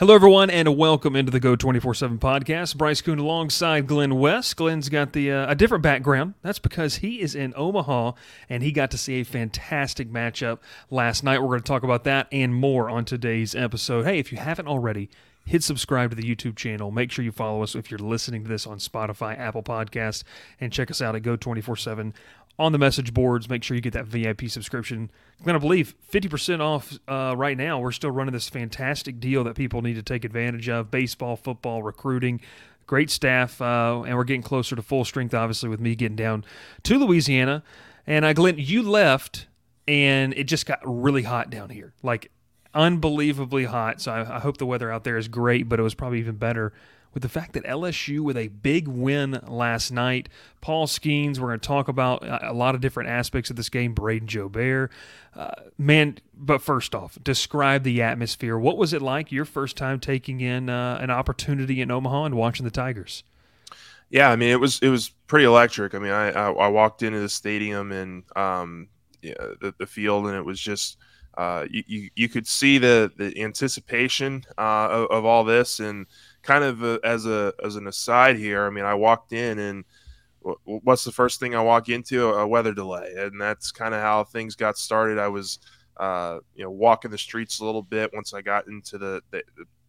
Hello, everyone, and welcome into the Go 24 7 podcast. Bryce Koon alongside Glen West. Glen's got the uh, a different background. That's because he is in Omaha and he got to see a fantastic matchup last night. We're going to talk about that and more on today's episode. Hey, if you haven't already, hit subscribe to the YouTube channel. Make sure you follow us if you're listening to this on Spotify, Apple Podcasts, and check us out at Go 24 7 on the message boards. Make sure you get that VIP subscription. I'm going to believe 50% off uh, right now. We're still running this fantastic deal that people need to take advantage of baseball, football, recruiting. Great staff, uh, and we're getting closer to full strength, obviously, with me getting down to Louisiana. And uh, Glen, you left, and it just got really hot down here. Like, unbelievably hot. So I, I hope the weather out there is great, but it was probably even better with the fact that LSU with a big win last night. Paul Skenes, we're going to talk about a lot of different aspects of this game. Brayden Jobert, uh, man. But first off, describe the atmosphere. What was it like your first time taking in uh, an opportunity in Omaha and watching the Tigers? Yeah, I mean it was it was pretty electric. I mean, I I, I walked into the stadium and um, yeah, the, the field, and it was just uh, you, you, you could see the the anticipation uh, of, of, all this, and kind of a, as a as an aside here, I mean, I walked in and what's the first thing I walk into? A weather delay, and that's kind of how things got started. I was uh, you know walking the streets a little bit once I got into the the,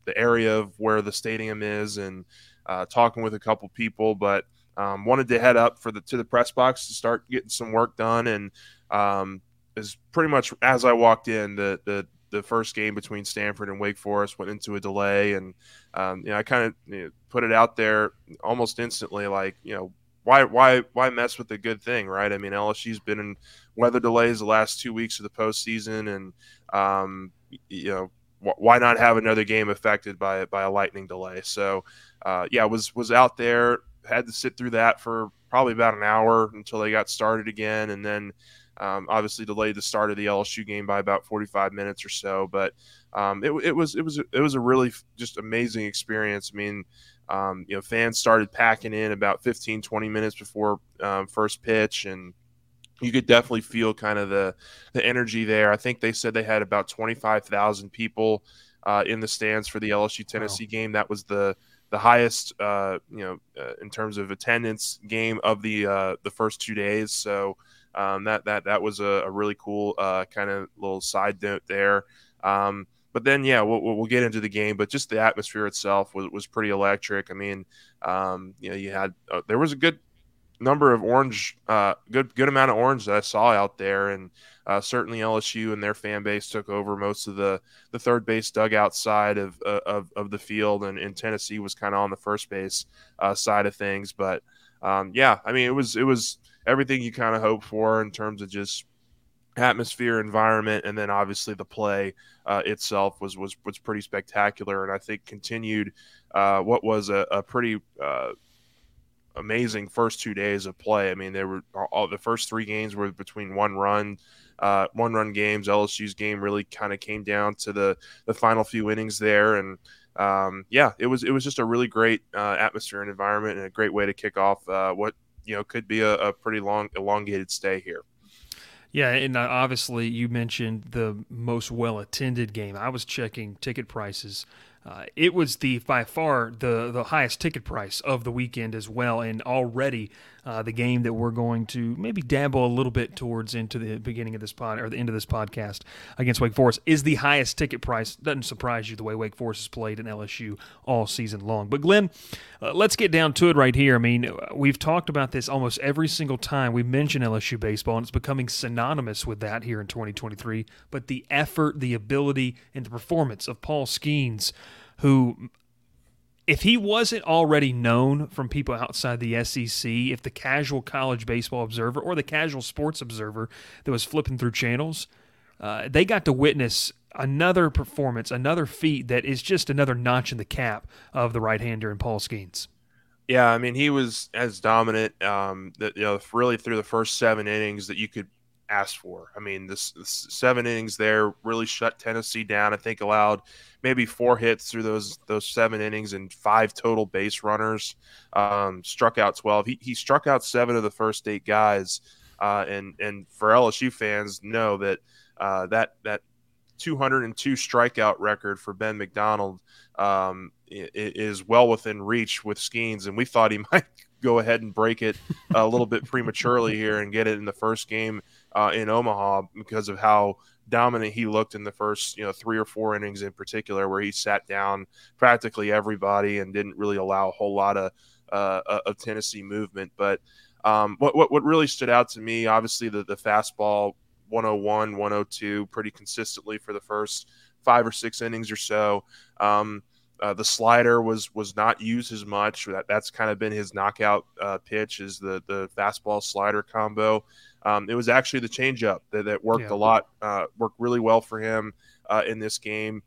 the area of where the stadium is, and uh, talking with a couple people, but. Um, wanted to head up for the to the press box to start getting some work done, and um, is pretty much as I walked in, the the the first game between Stanford and Wake Forest went into a delay, and um, you know I kind of you know, put it out there almost instantly, like you know why why why mess with a good thing, right? I mean LSU's been in weather delays the last two weeks of the postseason, and um, you know why not have another game affected by by a lightning delay? So uh, yeah, was was out there had to sit through that for probably about an hour until they got started again, and then um, obviously delayed the start of the LSU game by about 45 minutes or so. But um, it, it, was it was it was a really just amazing experience. I mean, um, you know, fans started packing in about 15 20 minutes before um, first pitch and. You could definitely feel kind of the the energy there. I think they said they had about twenty five thousand people uh, in the stands for the LSU Tennessee wow. game. That was the the highest, uh, you know, uh, in terms of attendance game of the uh, the first two days. So um, that that that was a, a really cool uh, kind of little side note there. Um, but then, yeah, we'll, we'll get into the game. But just the atmosphere itself was, was pretty electric. I mean, um, you know, you had uh, there was a good number of orange, uh, good good amount of orange that I saw out there, and uh, certainly LSU and their fan base took over most of the the third base dugout side of uh, of, of the field, and, and Tennessee was kind of on the first base uh, side of things. But um, yeah, I mean it was it was everything you kind of hope for in terms of just atmosphere, environment, and then obviously the play uh, itself was was was pretty spectacular, and I think continued uh, what was a, a pretty uh, amazing first two days of play. I mean, they were all the first three games were between one run uh, one run games. LSU's game really kind of came down to the the final few innings there, and um, yeah, it was it was just a really great uh, atmosphere and environment, and a great way to kick off uh, what you know could be a, a pretty long elongated stay here. Yeah, and uh, obviously you mentioned the most well attended game. I was checking ticket prices uh, it was the by far the the highest ticket price of the weekend as well, and already uh, the game that we're going to maybe dabble a little bit towards into the beginning of this pod or the end of this podcast against Wake Forest is the highest ticket price. Doesn't surprise you the way Wake Forest has played in LSU all season long. But Glen, uh, let's get down to it right here. I mean, we've talked about this almost every single time we mention LSU baseball, and it's becoming synonymous with that here in 2023. But the effort, the ability, and the performance of Paul Skenes who if he wasn't already known from people outside the SEC, if the casual college baseball observer or the casual sports observer that was flipping through channels, uh, they got to witness another performance, another feat that is just another notch in the cap of the right-hander in Paul Skenes. Yeah, I mean he was as dominant, um, that you know, really through the first seven innings that you could asked for. I mean, this, this, seven innings there really shut Tennessee down. I think allowed maybe four hits through those those seven innings and five total base runners. Um, struck out twelve. He, he struck out seven of the first eight guys. Uh, and and for LSU fans, know that uh, that that 202 strikeout record for Ben McDonald um, is well within reach with Skenes, and we thought he might go ahead and break it a little bit prematurely here and get it in the first game uh, in Omaha because of how dominant he looked in the first you know three or four innings in particular where he sat down practically everybody and didn't really allow a whole lot of uh, of Tennessee movement but um, what, what what really stood out to me obviously the the fastball 101 102 pretty consistently for the first five or six innings or so um, uh, the slider was was not used as much. That that's kind of been his knockout uh, pitch is the the fastball slider combo. Um, it was actually the changeup that, that worked yeah. a lot, uh, worked really well for him uh, in this game.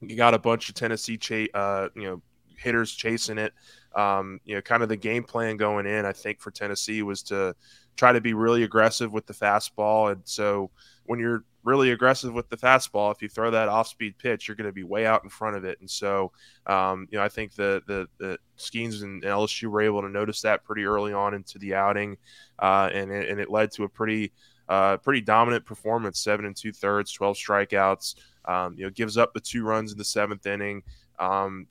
You got a bunch of Tennessee, cha- uh, you know, hitters chasing it. Um, you know, kind of the game plan going in, I think for Tennessee was to try to be really aggressive with the fastball, and so when you're really aggressive with the fastball. If you throw that off speed pitch, you're going to be way out in front of it. And so, um, you know, I think the, the, the Skenes and LSU were able to notice that pretty early on into the outing. Uh, and, it, and it led to a pretty, uh, pretty dominant performance, seven and two thirds, 12 strikeouts, um, you know, gives up the two runs in the seventh inning. Um,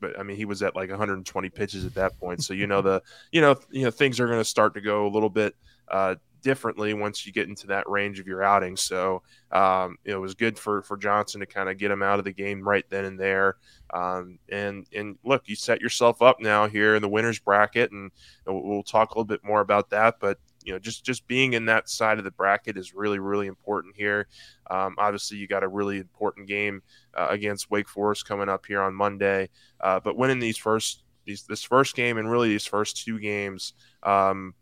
but I mean, he was at like 120 pitches at that point. So, you know, the, you know, you know, things are going to start to go a little bit, uh, differently once you get into that range of your outing. So um, it was good for for Johnson to kind of get him out of the game right then and there. Um, and and look, you set yourself up now here in the winners bracket, and we'll talk a little bit more about that. But you know, just just being in that side of the bracket is really really important here. Um, obviously, you got a really important game uh, against Wake Forest coming up here on Monday, uh, but winning these first these this first game and really these first two games. Um,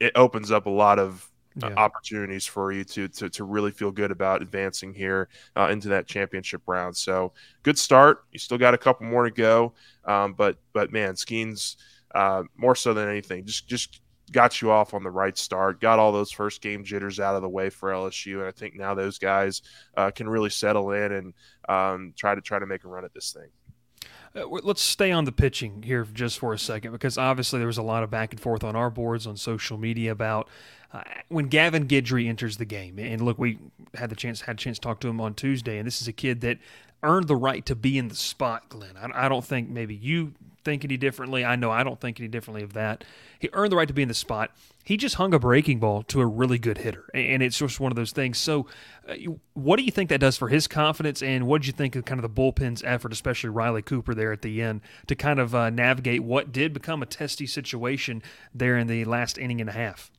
it opens up a lot of uh, yeah. opportunities for you to, to to really feel good about advancing here uh, into that championship round. So good start. You still got a couple more to go, um, but but man, Skenes uh, more so than anything just just got you off on the right start. Got all those first game jitters out of the way for LSU, and I think now those guys uh, can really settle in and um, try to try to make a run at this thing. Uh, let's stay on the pitching here just for a second because obviously there was a lot of back and forth on our boards on social media about uh, when Gavin Guidry enters the game. And look, we had the chance had a chance to talk to him on Tuesday, and this is a kid that earned the right to be in the spot, Glen. I, I don't think maybe you think any differently. I know I don't think any differently of that. He earned the right to be in the spot. He just hung a breaking ball to a really good hitter, and it's just one of those things. So, uh, what do you think that does for his confidence, and what did you think of kind of the bullpen's effort, especially Riley Cooper there at the end, to kind of uh, navigate what did become a testy situation there in the last inning and a half?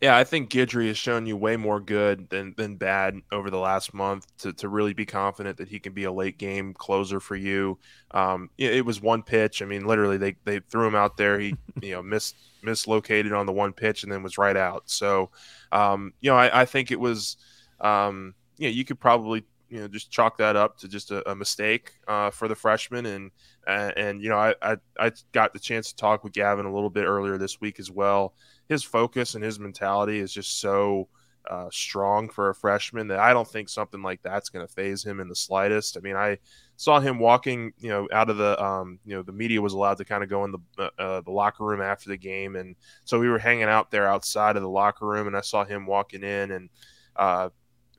Yeah, I think Guidry has shown you way more good than than bad over the last month to, to really be confident that he can be a late game closer for you. Um, it, was one pitch. I mean, literally they, they threw him out there. He you know missed mislocated on the one pitch and then was right out. So um, you know I, I, think it was um, you know you could probably you know just chalk that up to just a, a mistake uh, for the freshman and uh, and you know I, I I got the chance to talk with Gavin a little bit earlier this week as well his focus and his mentality is just so uh, strong for a freshman that I don't think something like that's going to phase him in the slightest. I mean, I saw him walking, you know, out of the, um, you know, the media was allowed to kind of go in the uh, uh, the locker room after the game, and so we were hanging out there outside of the locker room, and I saw him walking in, and uh,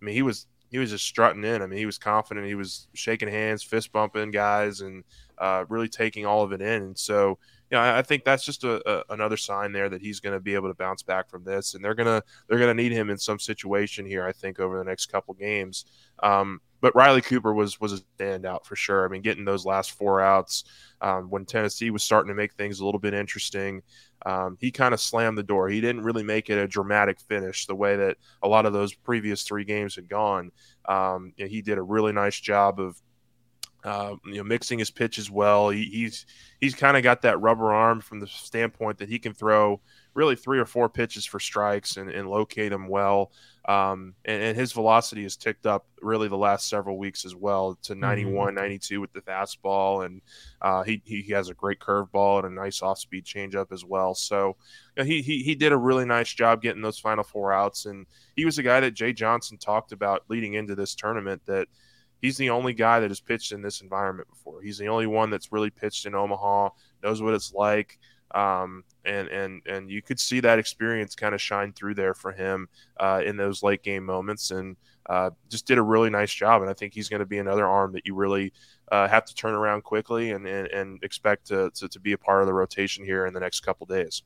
I mean, he was he was just strutting in. I mean, he was confident. He was shaking hands, fist bumping guys, and uh, really taking all of it in. And so, you know, I, think that's just a, a, another sign there that he's going to be able to bounce back from this, and they're gonna they're gonna need him in some situation here. I think over the next couple games. Um, but Riley Cooper was was a standout for sure. I mean, getting those last four outs um, when Tennessee was starting to make things a little bit interesting. Um, he kind of slammed the door. He didn't really make it a dramatic finish the way that a lot of those previous three games had gone. Um, he did a really nice job of uh, you know, mixing his pitch as well. He, he's he's kind of got that rubber arm from the standpoint that he can throw really three or four pitches for strikes and, and locate them well. Um, and, and, his velocity has ticked up really the last several weeks as well to 91, mm-hmm. 92 with the fastball. And uh, he, he has a great curveball and a nice off speed changeup as well. So you know, he, he, he did a really nice job getting those final four outs. And he was a guy that Jay Johnson talked about leading into this tournament that he's the only guy that has pitched in this environment before. He's the only one that's really pitched in Omaha, knows what it's like. Um, and and and you could see that experience kind of shine through there for him uh, in those late game moments, and uh, just did a really nice job. And I think he's going to be another arm that you really uh, have to turn around quickly and and, and expect to, to, to be a part of the rotation here in the next couple days.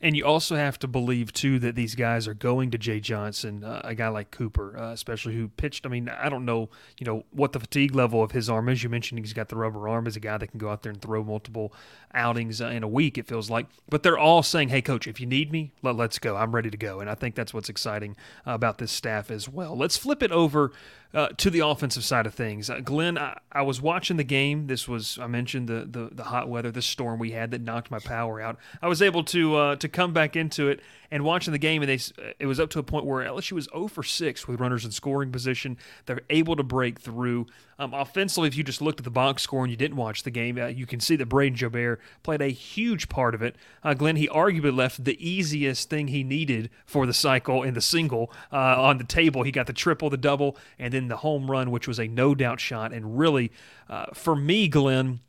And you also have to believe too that these guys are going to Jay Johnson, uh, a guy like Cooper, uh, especially who pitched. I mean, I don't know, you know, what the fatigue level of his arm is. You mentioned he's got the rubber arm. As a guy that can go out there and throw multiple outings uh, in a week. It feels like, but they're all saying, "Hey, coach, if you need me, let, us go. I'm ready to go." And I think that's what's exciting about this staff as well. Let's flip it over uh, to the offensive side of things, uh, Glen, I, I, was watching the game. This was I mentioned the, the the hot weather, the storm we had that knocked my power out. I was able to uh, to come back into it and watching the game, and they it was up to a point where LSU was 0 for 6 with runners in scoring position. They're able to break through. Um, offensively, if you just looked at the box score and you didn't watch the game, uh, you can see that Brayden Jobert played a huge part of it. Uh, Glen, he arguably left the easiest thing he needed for the cycle in the single uh, on the table. He got the triple, the double, and then the home run, which was a no doubt shot. And really, uh, for me, Glen,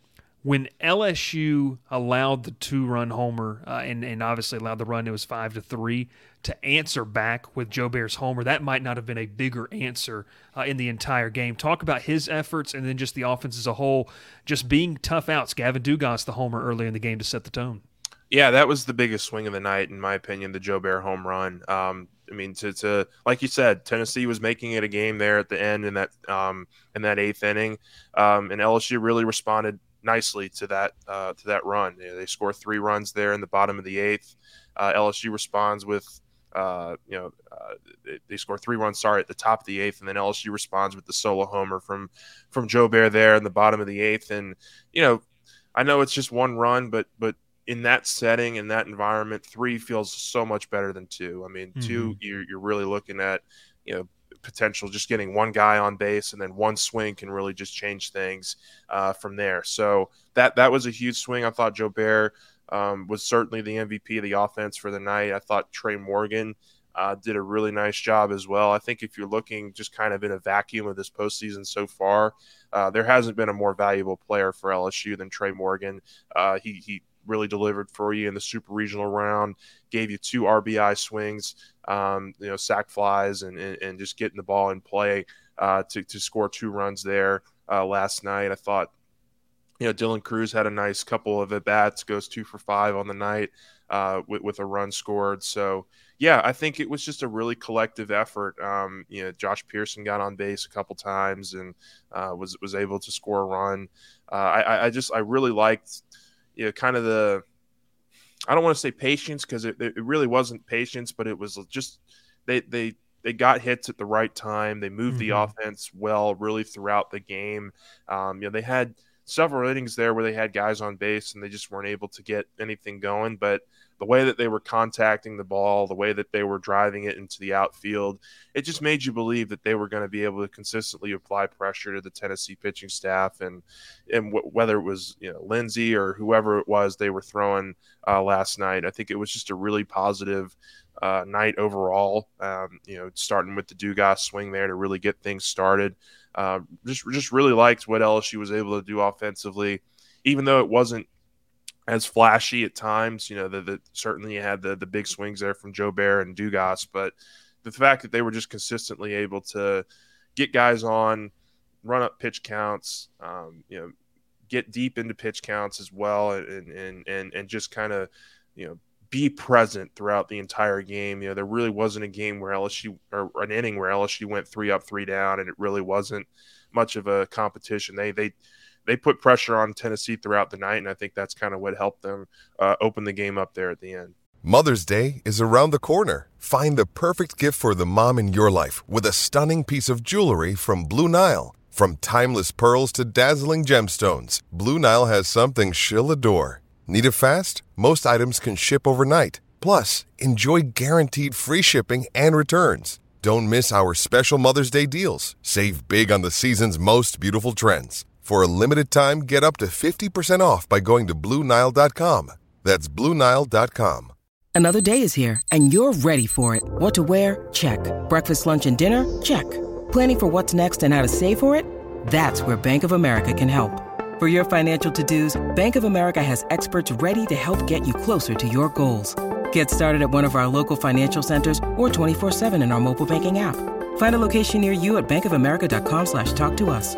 when LSU allowed the two run homer uh, and, and obviously allowed the run, it was five to three to answer back with Jobert's homer. That might not have been a bigger answer uh, in the entire game. Talk about his efforts and then just the offense as a whole, just being tough outs. Gavin Dugas the homer early in the game to set the tone. Yeah, that was the biggest swing of the night, in my opinion. The Jobert home run. Um, I mean, to, to like you said, Tennessee was making it a game there at the end in that um, in that eighth inning, um, and LSU really responded nicely to that uh, to that run. You know, they score three runs there in the bottom of the eighth. Uh, LSU responds with uh, you know uh, they, they, score three runs. Sorry, at the top of the eighth, and then LSU responds with the solo homer from from Jobert there in the bottom of the eighth. And you know, I know it's just one run, but but in that setting in that environment, three feels so much better than two. I mean, mm-hmm. two you're you're really looking at you know potential just getting one guy on base and then one swing can really just change things uh, from there. So that that was a huge swing. I thought Jobert um, was certainly the MVP of the offense for the night. I thought Trey Morgan uh, did a really nice job as well. I think if you're looking just kind of in a vacuum of this postseason so far, uh, there hasn't been a more valuable player for LSU than Trey Morgan. Uh, he he really delivered for you in the super regional round, gave you two RBI swings, um, you know, sac flies, and, and, and, just getting the ball in play uh, to, to score two runs there uh, last night. I thought, you know, Dylan Crews had a nice couple of at bats, goes two for five on the night uh, with, with a run scored. So, yeah, I think it was just a really collective effort. Um, you know, Josh Pearson got on base a couple times and uh, was was able to score a run. Uh, I, I just I really liked you know, kind of the I don't want to say patience because it, it really wasn't patience, but it was just they they they got hits at the right time. They moved mm-hmm. the offense well, really throughout the game. Um, you know, they had several innings there where they had guys on base and they just weren't able to get anything going. But the way that they were contacting the ball, the way that they were driving it into the outfield, it just made you believe that they were going to be able to consistently apply pressure to the Tennessee pitching staff, and and w- whether it was you know Lindsey or whoever it was they were throwing uh, last night, I think it was just a really positive. Uh, night overall, um, you know, starting with the Dugas swing there to really get things started. Uh, just just really liked what LSU was able to do offensively, even though it wasn't as flashy at times. You know, the, the certainly you had the the big swings there from Jobert and Dugas, but the fact that they were just consistently able to get guys on, run up pitch counts, um, you know, get deep into pitch counts as well, and and and and just kind of you know be present throughout the entire game. You know, there really wasn't a game where LSU or an inning where LSU went three up, three down, and it really wasn't much of a competition. They they they put pressure on Tennessee throughout the night, and I think that's kind of what helped them uh, open the game up there at the end. Mother's Day is around the corner. Find the perfect gift for the mom in your life with a stunning piece of jewelry from Blue Nile. From timeless pearls to dazzling gemstones, Blue Nile has something she'll adore. Need it fast? Most items can ship overnight. Plus, enjoy guaranteed free shipping and returns. Don't miss our special Mother's Day deals. Save big on the season's most beautiful trends. For a limited time, get up to 50% off by going to Bluenile.com. That's Bluenile.com. Another day is here, and you're ready for it. What to wear? Check. Breakfast, lunch, and dinner? Check. Planning for what's next and how to save for it? That's where Bank of America can help. For your financial to dos, Bank of America has experts ready to help get you closer to your goals. Get started at one of our local financial centers or 24-7 in our mobile banking app. Find a location near you at bankofamerica.com slash talk to us.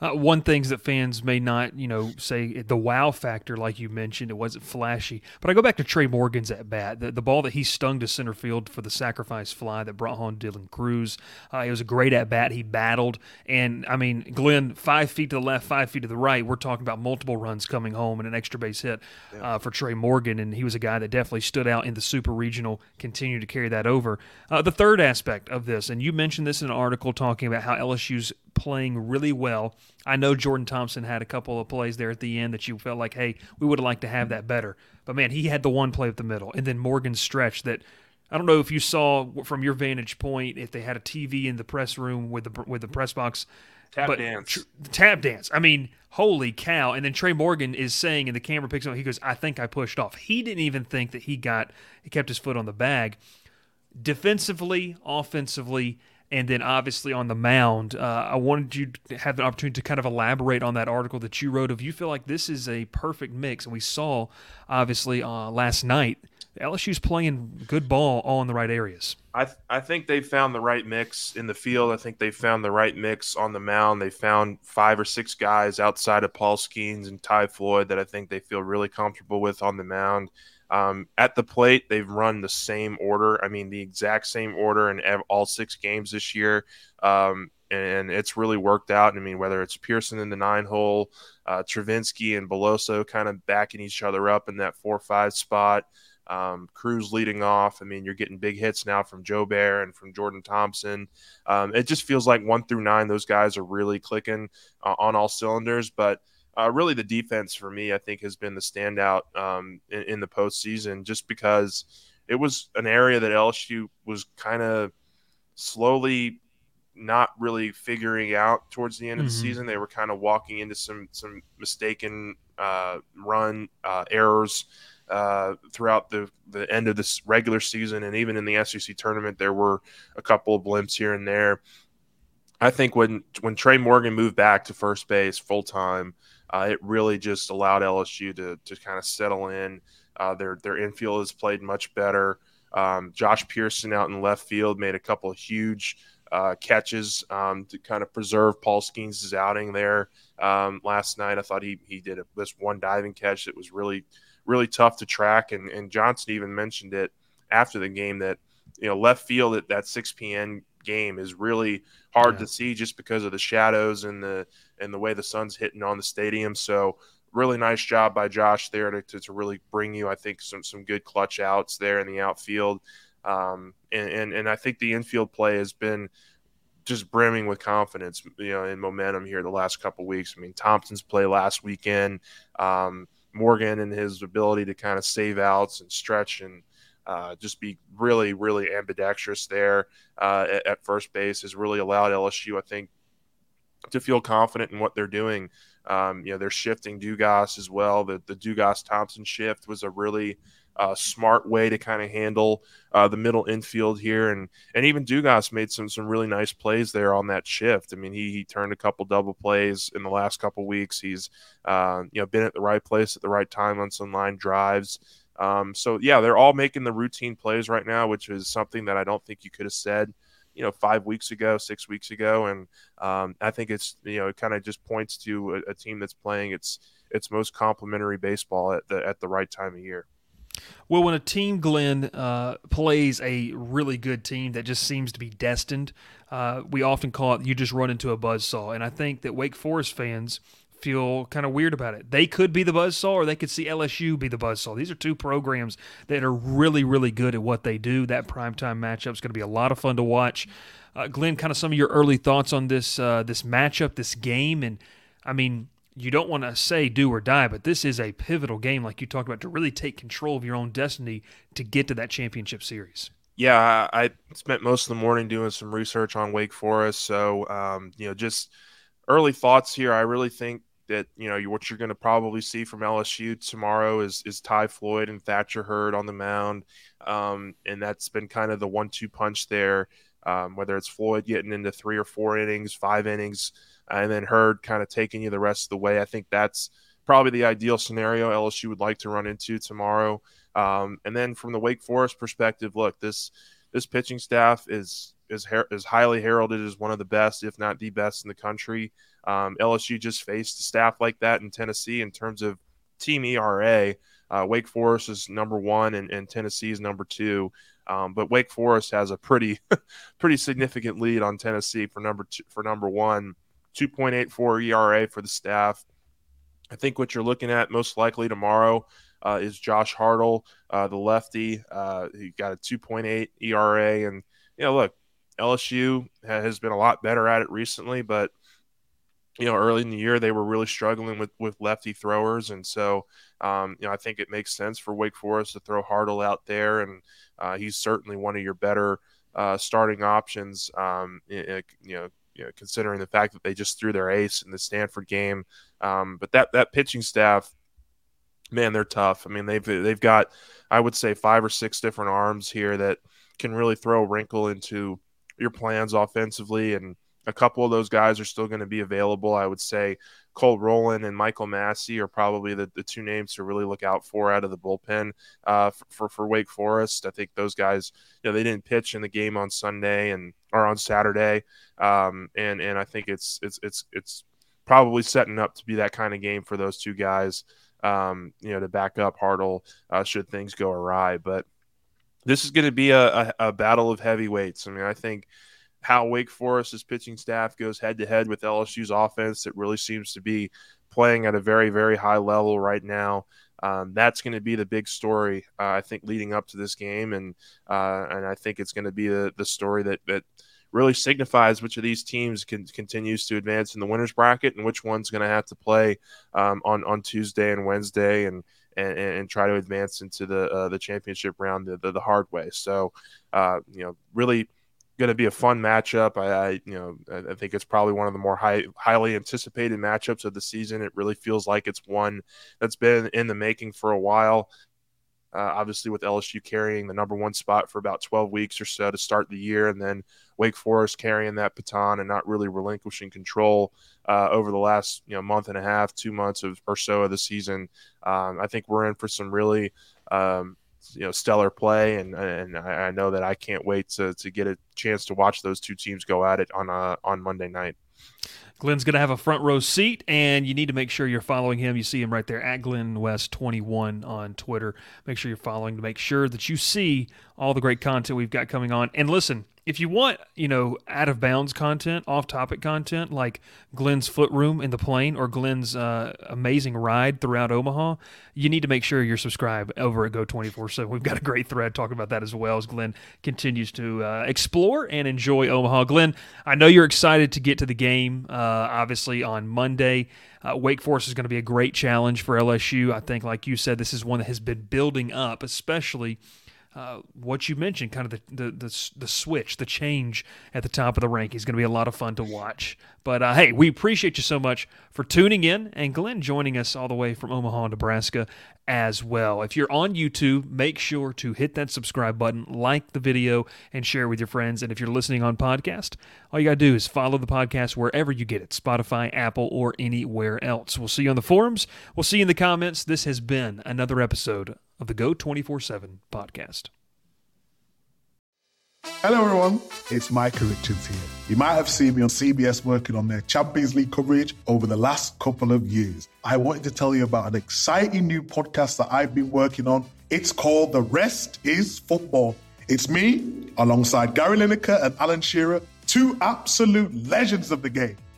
Uh, one things that fans may not, you know, say the wow factor, like you mentioned, it wasn't flashy. But I go back to Trey Morgan's at bat, the, the ball that he stung to center field for the sacrifice fly that brought home Dylan Crews. Uh, it was a great at bat. He battled, and I mean, Glen, five feet to the left, five feet to the right. We're talking about multiple runs coming home and an extra base hit uh, for Trey Morgan, and he was a guy that definitely stood out in the Super Regional. Continued to carry that over. Uh, the third aspect of this, and you mentioned this in an article talking about how LSU's playing really well. I know Jordan Thompson had a couple of plays there at the end that you felt like, hey, we would have liked to have that better. But man, he had the one play up the middle, and then Morgan's stretch that I don't know if you saw from your vantage point if they had a TV in the press room with the with the press box. Tap but dance. tr- tap dance. I mean, holy cow! And then Trey Morgan is saying, and the camera picks up. He goes, "I think I pushed off." He didn't even think that he got. He kept his foot on the bag. Defensively, offensively, and then obviously on the mound, uh, I wanted you to have the opportunity to kind of elaborate on that article that you wrote. If you feel like this is a perfect mix, and we saw obviously uh, last night, LSU's playing good ball all in the right areas. I th- I think they found the right mix in the field. I think they found the right mix on the mound. They found five or six guys outside of Paul Skenes and Ty Floyd that I think they feel really comfortable with on the mound. Um, at the plate, they've run the same order. I mean, the exact same order in ev- all six games this year. Um, and it's really worked out. I mean, whether it's Pearson in the nine hole, uh, Travinski and Beloso kind of backing each other up in that four five spot. Um, Crews leading off. I mean, you're getting big hits now from Jobert and from Jordan Thompson. Um, it just feels like one through nine, those guys are really clicking uh, on all cylinders. But uh, really, the defense for me, I think, has been the standout um, in, in the postseason just because it was an area that LSU was kind of slowly not really figuring out towards the end of the Mhm. season. They were kind of walking into some some mistaken uh, run uh, errors uh, throughout the the end of this regular season, and even in the SEC tournament, there were a couple of blimps here and there. I think when when Trey Morgan moved back to first base full time, uh, it really just allowed LSU to to kind of settle in. Uh, their their infield has played much better. Um, Josh Pearson out in left field made a couple of huge uh, catches um, to kind of preserve Paul Skenes' outing there um, last night. I thought he he did a, this one diving catch that was really really tough to track, and and Johnson even mentioned it after the game that you know left field at that 6 p.m. game is really hard Yeah. to see just because of the shadows and the and the way the sun's hitting on the stadium. So really nice job by Josh there to, to, to really bring you, I think, some some good clutch outs there in the outfield. Um, and, and and I think the infield play has been just brimming with confidence, you know, and momentum here the last couple weeks. I mean, Thompson's play last weekend, um, Morgan and his ability to kind of save outs and stretch and uh, just be really, really ambidextrous there uh, at, at first base has really allowed LSU, I think, to feel confident in what they're doing. Um, you know, they're shifting Dugas as well. The the Dugas Thompson shift was a really uh, smart way to kind of handle uh, the middle infield here, and and even Dugas made some some really nice plays there on that shift. I mean, he he turned a couple double plays in the last couple weeks. He's uh, you know been at the right place at the right time on some line drives. Um, so yeah, they're all making the routine plays right now, which is something that I don't think you could have said, you know, five weeks ago, six weeks ago, and um, I think it's you know it kind of just points to a, a, team that's playing its its most complementary baseball at the at the right time of year. Well, when a team, Glen, uh, plays a really good team that just seems to be destined, uh, we often call it you just run into a buzz saw. And I think that Wake Forest fans feel kind of weird about it. They could be the buzzsaw or they could see LSU be the buzzsaw. These are two programs that are really, really good at what they do. That primetime matchup is going to be a lot of fun to watch. Uh, Glen, kind of some of your early thoughts on this uh, this matchup, this game, and I mean, you don't want to say do or die, but this is a pivotal game, like you talked about, to really take control of your own destiny to get to that championship series. Yeah, I spent most of the morning doing some research on Wake Forest, so um, you know, just early thoughts here. I really think that you know what you're going to probably see from LSU tomorrow is is Ty Floyd and Thatcher Hurd on the mound, um, and that's been kind of the one-two punch there. Um, whether it's Floyd getting into three or four innings, five innings, and then Hurd kind of taking you the rest of the way. I think that's probably the ideal scenario LSU would like to run into tomorrow. Um, and then from the Wake Forest perspective, look this this pitching staff is is is highly heralded as one of the best, if not the best in the country. Um, LSU just faced a staff like that in Tennessee in terms of team ERA. Uh, Wake Forest is number one, and, and Tennessee is number two. Um, but Wake Forest has a pretty, pretty significant lead on Tennessee for number two, for number one. 2.84 ERA for the staff. I think what you're looking at most likely tomorrow uh, is Josh Hartle, uh, the lefty. Uh, he got a 2.8 ERA, and you know, look, LSU has been a lot better at it recently, but you know, early in the year they were really struggling with with lefty throwers, and so um, you know I think it makes sense for Wake Forest to throw Hartle out there, and uh, he's certainly one of your better uh, starting options. Um, you know, you know, considering the fact that they just threw their ace in the Stanford game. Um, but that that pitching staff, man, they're tough. I mean, they've they've got I would say five or six different arms here that can really throw a wrinkle into your plans offensively and a couple of those guys are still going to be available. I would say Cole Rowland and Michael Massey are probably the, the two names to really look out for out of the bullpen uh, for, for, for Wake Forest. I think those guys, you know, they didn't pitch in the game on Sunday and or on Saturday, um, and and I think it's it's it's it's probably setting up to be that kind of game for those two guys. Um, you know, to back up Hartle uh, should things go awry, but this is going to be a, a, a battle of heavyweights. I mean, I think how Wake Forest's pitching staff goes head to head with LSU's offense. It really seems to be playing at a very, very high level right now. Um, that's going to be the big story, uh, I think, leading up to this game, and uh, and I think it's going to be the, the story that that really signifies which of these teams can, continues to advance in the winners bracket and which one's going to have to play um, on on Tuesday and Wednesday, and and, and try to advance into the uh, the championship round the, the, the hard way. So, uh, you know, really going to be a fun matchup. I, I, you know, I think it's probably one of the more high, highly anticipated matchups of the season. It really feels like it's one that's been in the making for a while. Uh, obviously, with LSU carrying the number one spot for about 12 weeks or so to start the year, and then Wake Forest carrying that baton and not really relinquishing control uh, over the last you know month and a half, two months of or so of the season. Um, I think we're in for some really um, you know stellar play, and and I know that I can't wait to to get a chance to watch those two teams go at it on uh, on Monday night. Glen's going to have a front row seat, and you need to make sure you're following him. You see him right there at Glen West 21 on Twitter. Make sure you're following to make sure that you see all the great content we've got coming on. And listen, if you want, you know, out of bounds content, off topic content like Glen's foot room in the plane or Glen's uh, amazing ride throughout Omaha, you need to make sure you're subscribed over at Go 24 7. We've got a great thread talking about that as well as Glen continues to uh, explore and enjoy Omaha. Glen, I know you're excited to get to the game, uh, obviously, on Monday. Uh, Wake Forest is going to be a great challenge for LSU. I think, like you said, this is one that has been building up, especially uh, what you mentioned, kind of the, the, the the switch, the change at the top of the rank is going to be a lot of fun to watch. But uh, hey, we appreciate you so much for tuning in, and Glen joining us all the way from Omaha, Nebraska, as well. If you're on YouTube, make sure to hit that subscribe button, like the video, and share with your friends. And if you're listening on podcast, all you got to do is follow the podcast wherever you get it Spotify, Apple, or anywhere else. We'll see you on the forums. We'll see you in the comments. This has been another episode of the Go 24 7 podcast. Hello, everyone. It's Micah Richards here. You might have seen me on CBS working on their Champions League coverage over the last couple of years. I wanted to tell you about an exciting new podcast that I've been working on. It's called The Rest is Football. It's me, alongside Gary Lineker and Alan Shearer, two absolute legends of the game.